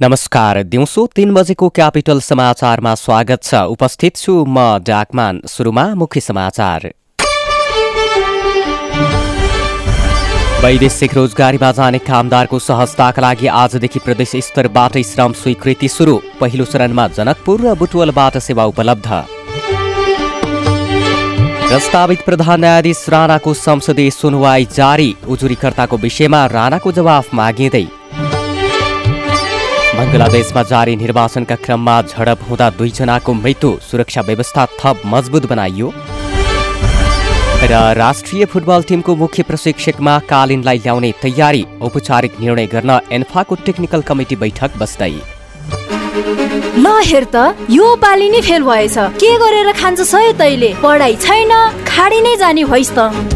नमस्कार दिउँसो तीन बजेको क्यापिटल समाचारमा स्वागत छ। उपस्थित छु म डाकमान सुरुमा मुख्य समाचार। वैदेशिक रोजगारीमा जाने कामदारको सहजताका लागि आजदेखि प्रदेश स्तरबाटै श्रम स्वीकृति सुरु। पहिलो चरणमा जनकपुर र बुटवलबाट सेवा उपलब्ध। प्रस्तावित प्रधान न्यायाधीश राणाको संसदीय सुनवाई जारी। उजुरीकर्ताको विषयमा राणाको जवाफ मागिँदै बङ्गलादेशमा जारी निर्वाचनका क्रममा झडप हुँदा दुईजनाको मृत्यु सुरक्षा व्यवस्था थप मजबुत बनाइयो। र राष्ट्रिय फुटबल टिमको मुख्य प्रशिक्षकमा कालिनलाई ल्याउने तयारी औपचारिक निर्णय गर्न एन्फाको टेक्निकल कमिटी बैठक बस्दै। ल त यो पालि नै फेल भएछ। के गरेर खान्छ सय तैले? पढाइ छैन खाडी नै जाने भइस् त।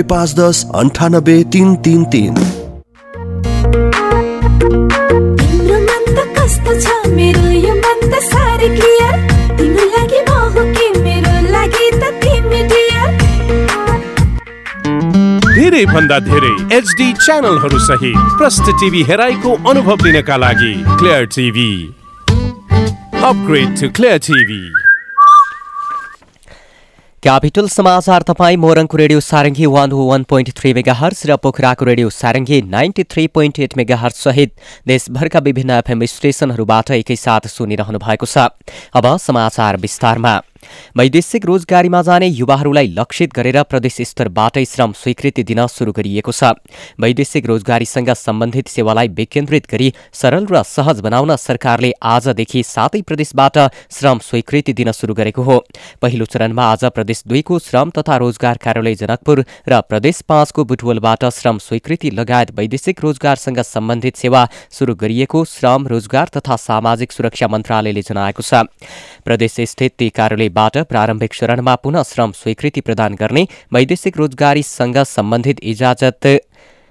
पाँच दस अन्ठानब्बे तिन तिन तिन। धेरै भन्दा धेरै एचडी च्यानलहरू सहित प्रष्ट टिभी हेराइको अनुभव लिनका लागि clear TV upgrade to clear TV capital समाचार तपाईँ मोरङको radio Sarangi one one point three megahertz र पोखराको radio Sarangi ninety three point eight mega सहित देशभरका विभिन्न एफएम स्टेशनहरूबाट एकैसाथ सुनिरहनु भएको छ अब समाचार विस्तारमा वैदेशिक रोजगारीमा जाने युवाहरूलाई लक्षित गरेर प्रदेश स्तरबाटै श्रम स्वीकृति दिन सुरु गरिएको छ। वैदेशिक रोजगारीसँग सम्बन्धित सेवालाई विकेन्द्रित गरी सरल र सहज बनाउन सरकारले आजदेखि सातै प्रदेशबाट श्रम स्वीकृति दिन सुरु गरेको हो। पहिलो चरणमा आज प्रदेश दुईको श्रम तथा रोजगार कार्यालय जनकपुर र प्रदेश पाँचको बुटवलबाट श्रम स्वीकृति लगायत वैदेशिक रोजगारसँग सम्बन्धित सेवा सुरु गरिएको श्रम रोजगार तथा सामाजिक सुरक्षा मन्त्रालयले जनाएको छ। प्रदेश स्थित ती कार्यालयबाट प्रारम्भिक चरणमा पुनः श्रम स्वीकृति प्रदान गर्ने वैदेशिक रोजगारीसँग सम्बन्धित इजाजत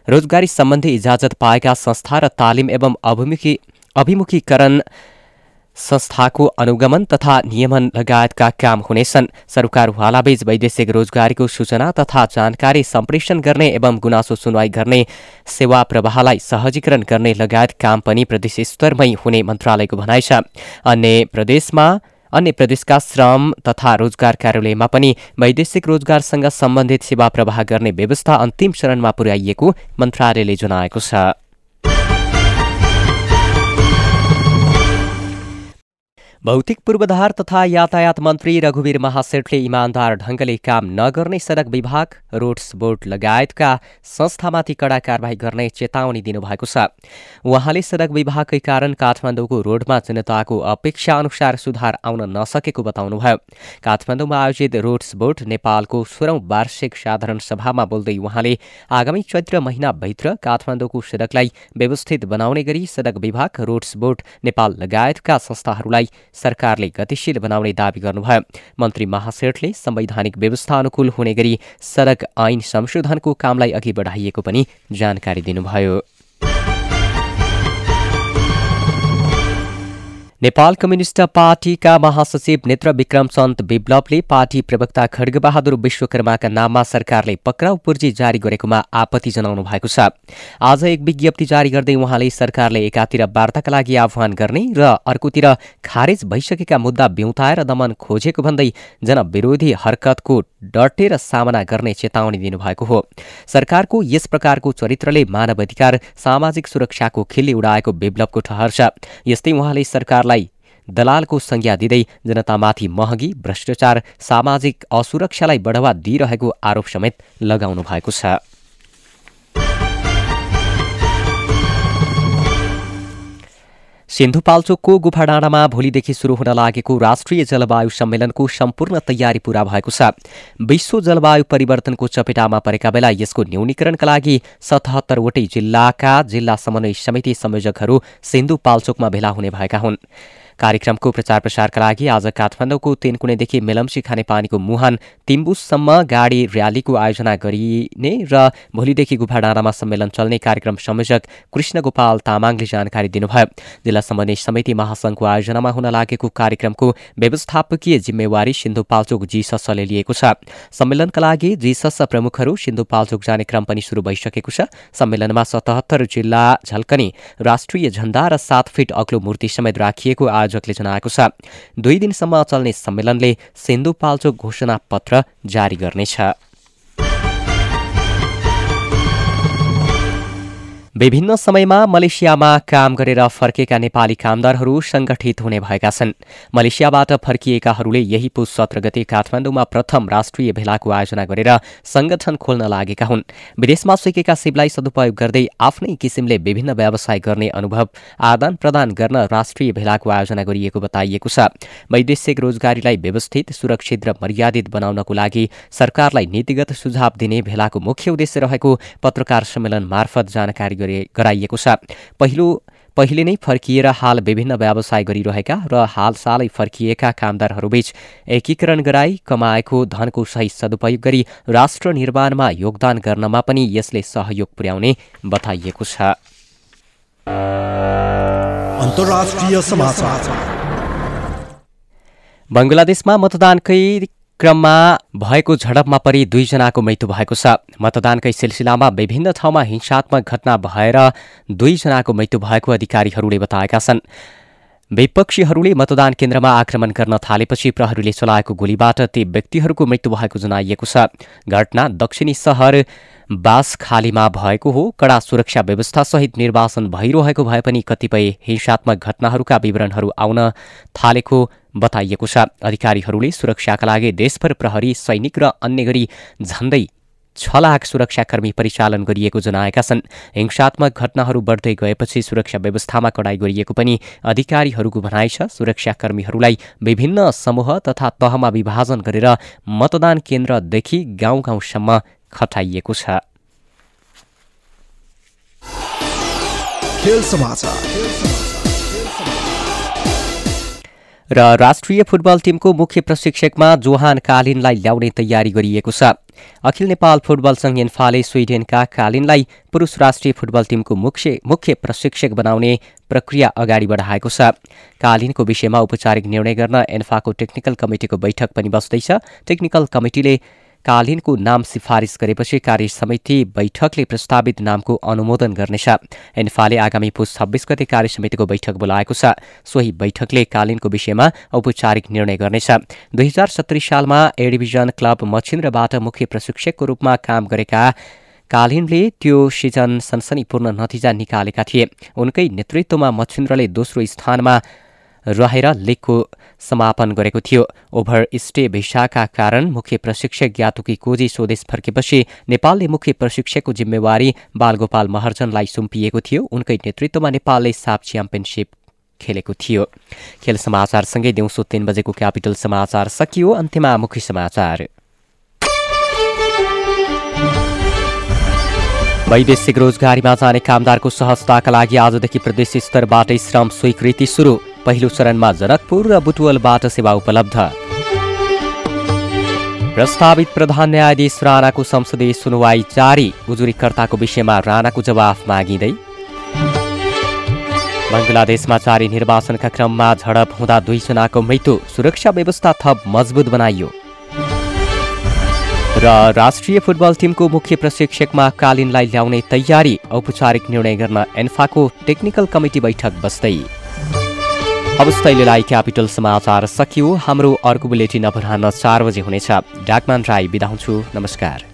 रोजगारी सम्बन्धी इजाजत पाएका संस्था र तालिम एवं अभिमुखी अभिमुखीकरण संस्थाको अनुगमन तथा नियमन लगायतका काम हुनेछन्। सरकारवालाबीच वैदेशिक रोजगारीको सूचना तथा जानकारी सम्प्रेषण गर्ने एवं गुनासो सुनवाई गर्ने सेवा प्रवाहलाई सहजीकरण गर्ने लगायत काम पनि प्रदेश स्तरमै हुने मन्त्रालयको भनाइ छ। अन्य प्रदेशमा अन्य प्रदेशका श्रम तथा रोजगार कार्यालयमा पनि वैदेशिक रोजगारसँग सम्बन्धित सेवा प्रवाह गर्ने व्यवस्था अन्तिम चरणमा पुर्याइएको मन्त्रालयले जनाएको छ। भौतिक पूर्वाधार तथा यातायात मन्त्री रघुवीर महासेठले इमान्दार ढङ्गले काम नगर्ने सडक विभाग रोड्स बोर्ड लगायतका संस्थामाथि कडा कारवाही गर्ने चेतावनी दिनुभएको छ। उहाँले सडक विभागकै कारण काठमाडौँको रोडमा जनताको अपेक्षा अनुसार सुधार आउन नसकेको बताउनुभयो। काठमाडौँमा आयोजित रोड्स बोर्ड नेपालको सोह्रौं वार्षिक साधारण सभामा बोल्दै उहाँले आगामी चैत्र महिनाभित्र काठमाडौँको सडकलाई व्यवस्थित बनाउने गरी सडक विभाग रोड्स बोर्ड नेपाल लगायतका संस्थाहरूलाई सरकारले गतिशील बनाउने दावी गर्नुभयो। मन्त्री महासेठले संवैधानिक व्यवस्था अनुकूल हुने गरी सडक ऐन संशोधनको कामलाई अघि बढाइएको पनि जानकारी दिनुभयो। नेपाल कम्युनिष्ट पार्टीका महासचिव नेत्र विक्रम चन्द विप्लवले पार्टी प्रवक्ता खड्गबहादुर विश्वकर्माका नाममा सरकारले पक्राउ पूर्जी जारी गरेकोमा आपत्ति जनाउनु भएको छ। आज एक विज्ञप्ति जारी गर्दै उहाँले सरकारले एकातिर वार्ताका लागि आह्वान गर्ने र अर्कोतिर खारेज भइसकेका मुद्दा बिउताएर दमन खोजेको भन्दै जनविरोधी हरकतको डटेर सामना गर्ने चेतावनी दिनुभएको हो। सरकारको यस प्रकारको चरित्रले मानव अधिकार सामाजिक सुरक्षाको खिल्ली उडाएको विप्लवको ठहर छ। यस्तै उहाँले सरकारलाई दलालको संज्ञा दिँदै जनतामाथि महँगी भ्रष्टाचार सामाजिक असुरक्षालाई बढावा दिइरहेको आरोप समेत लगाउनु भएको छ। सिन्धुपाल्चोकको गुफाडाँडामा भोलिदेखि सुरु हुन लागेको राष्ट्रिय जलवायु सम्मेलनको सम्पूर्ण तयारी पूरा भएको छ। विश्व जलवायु परिवर्तनको चपेटामा परेका बेला यसको न्यूनीकरणका लागि सतहत्तरवटै जिल्लाका जिल्ला समन्वय समिति संयोजकहरू सिन्धुपाल्चोकमा भेला हुने भएका हुन्। कार्यक्रमको प्रचार प्रसारका लागि आज काठमाडौँको तेनकुनेदेखि मेलम्ची खानेपानीको मुहान तिम्बुसम्म गाडी र्यालीको आयोजना गरिने र भोलिदेखि गुफाडाँडामा सम्मेलन चल्ने कार्यक्रम संयोजक कृष्ण गोपाल तामाङले जानकारी दिनुभयो। जिल्ला समन्वय समिति महासंघको आयोजनामा हुन लागेको कार्यक्रमको व्यवस्थापकीय जिम्मेवारी सिन्धुपाल्चोक जीससले लिएको छ। सम्मेलनका लागि जीसस प्रमुखहरू सिन्धुपाल्चोक जाने क्रम पनि शुरू भइसकेको छ। सम्मेलनमा सतहत्तर जिल्ला झल्कने राष्ट्रिय झण्डा र सात फिट अग्लो मूर्ति समेत राखिएको आयोजकले जनाएको छ। दुई दिनसम्म चल्ने सम्मेलनले सिन्धुपाल्चोक घोषणा पत्र जारी गर्नेछ। विभिन्न समयमा मलेसियामा काम गरेर फर्केका नेपाली कामदारहरू संगठित हुने भएका छन्। मलेसियाबाट फर्किएकाहरूले यही पुस सत्र गते काठमाडौँमा प्रथम राष्ट्रिय भेलाको आयोजना गरेर संगठन खोल्न लागेका हुन्। विदेशमा सिकेका सिपलाई सदुपयोग गर्दै आफ्नै किसिमले विभिन्न व्यवसाय गर्ने अनुभव आदान प्रदान गर्न राष्ट्रिय भेलाको आयोजना गरिएको बताइएको छ। वैदेशिक रोजगारीलाई व्यवस्थित सुरक्षित र मर्यादित बनाउनको लागि सरकारलाई नीतिगत सुझाव दिने भेलाको मुख्य उद्देश्य रहेको पत्रकार सम्मेलन मार्फत जानकारी गराइएको छ। पहिलो पहिले नै फर्किएर हाल विभिन्न व्यवसाय गरिरहेका र हाल सालै फर्किएका कामदारहरूबीच एकीकरण गराई कमाएको धनको सही सदुपयोग गरी राष्ट्र निर्माणमा योगदान गर्नमा पनि यसले सहयोग पुर्याउने बताइएको छ। बङ्गलादेशमा मतदानकै क्रममा भएको झडपमा परि दुईजनाको मृत्यु भएको छ। मतदानकै सिलसिलामा विभिन्न ठाउँमा हिंसात्मक घटना भएर दुईजनाको मृत्यु भएको अधिकारीहरूले बताएका छन्। विपक्षीहरूले मतदान केन्द्रमा आक्रमण गर्न थालेपछि प्रहरीले चलाएको गोलीबाट ती व्यक्तिहरूको मृत्यु भएको जनाइएको छ। घटना दक्षिणी सहर बासखालीमा भएको हो। कडा सुरक्षा व्यवस्थासहित निर्वाचन भइरहेको भए पनि कतिपय हिंसात्मक घटनाहरूका विवरणहरू आउन थालेको बताइएको छ। अधिकारीहरूले सुरक्षाका लागि देशभर प्रहरी सैनिक र अन्य गरी झन्डै छ लाख सुरक्षाकर्मी परिचालन गरिएको जनाएका छन्। हिंसात्मक घटनाहरू बढ्दै गएपछि सुरक्षा व्यवस्थामा कडाई गरिएको पनि अधिकारीहरूको भनाइ छ। सुरक्षाकर्मीहरूलाई विभिन्न समूह तथा तहमा विभाजन गरेर मतदान केन्द्रदेखि गाउँ गाउँसम्म खटाइएको छ। र राष्ट्रिय फुटबल टिमको मुख्य प्रशिक्षकमा जोहान कालिनलाई ल्याउने तयारी गरिएको छ। अखिल नेपाल फुटबल सङ्घ एन्फाले स्विडेनका कालिनलाई पुरुष राष्ट्रिय फुटबल टिमको मुख्य मुख्य प्रशिक्षक बनाउने प्रक्रिया अगाडि बढाएको छ। कालिनको विषयमा औपचारिक निर्णय गर्न एन्फाको टेक्निकल कमिटिको बैठक पनि बस्दैछ। टेक्निकल कमिटिले कालीनको नाम सिफारिस गरेपछि कार्य समिति बैठकले प्रस्तावित नामको अनुमोदन गर्नेछ। एन्फाले आगामी पुस छब्बिस गते कार्य समितिको बैठक बोलाएको छ। सोही बैठकले कालीनको विषयमा औपचारिक निर्णय गर्नेछ। दुई हजार सत्तरी सालमा ए डिभिजन क्लब मछिन्द्रबाट मुख्य प्रशिक्षकको रूपमा काम गरेका कालिनले त्यो सिजन सनसनीपूर्ण नतिजा निकालेका थिए। उनकै नेतृत्वमा मछिन्द्रले दोस्रो स्थानमा रहेर लिगको समापन गरेको थियो। ओभर स्टे भिसाका कारण मुख्य प्रशिक्षक ज्ञातुकी कोजी स्वदेश फर्केपछि नेपालले मुख्य प्रशिक्षकको जिम्मेवारी बालगोपाल महर्जनलाई सुम्पिएको थियो। उनकै नेतृत्वमा नेपालले साप च्याम्पियनसिप खेलेको थियो। खेल समाचारसँगै दिउँसो तीन बजेको क्यापिटल समाचार सकियो। अन्त्यमा मुख्य समाचार। वैदेशिक रोजगारीमा जाने कामदारको सहजताका लागि आजदेखि प्रदेश स्तरबाटै श्रम स्वीकृति सुरु। पहिलो चरणमा जनकपुर र बुटवलबाट सेवा उपलब्ध। प्रस्तावित प्रधान न्यायाधीश राणाको संसदीय सुनवाई जारी उजुरीकर्ताको विषयमा राणाको जवाफ मागिँदै। बङ्गलादेशमा जारी निर्वाचनका क्रममा झडप हुँदा दुईजनाको मृत्यु सुरक्षा व्यवस्था थप मजबुत बनाइयो। र राष्ट्रिय फुटबल टिमको मुख्य प्रशिक्षकमा कालिनलाई ल्याउने तयारी औपचारिक निर्णय गर्न एन्फाको टेक्निकल कमिटी बैठक बस्दै। अहिलेलाई क्यापिटल समाचार सकियो। हाम्रो अर्को बुलेटिन अपराह चार बजे हुनेछ। डाकमान राई बिदा हुन्छु। नमस्कार।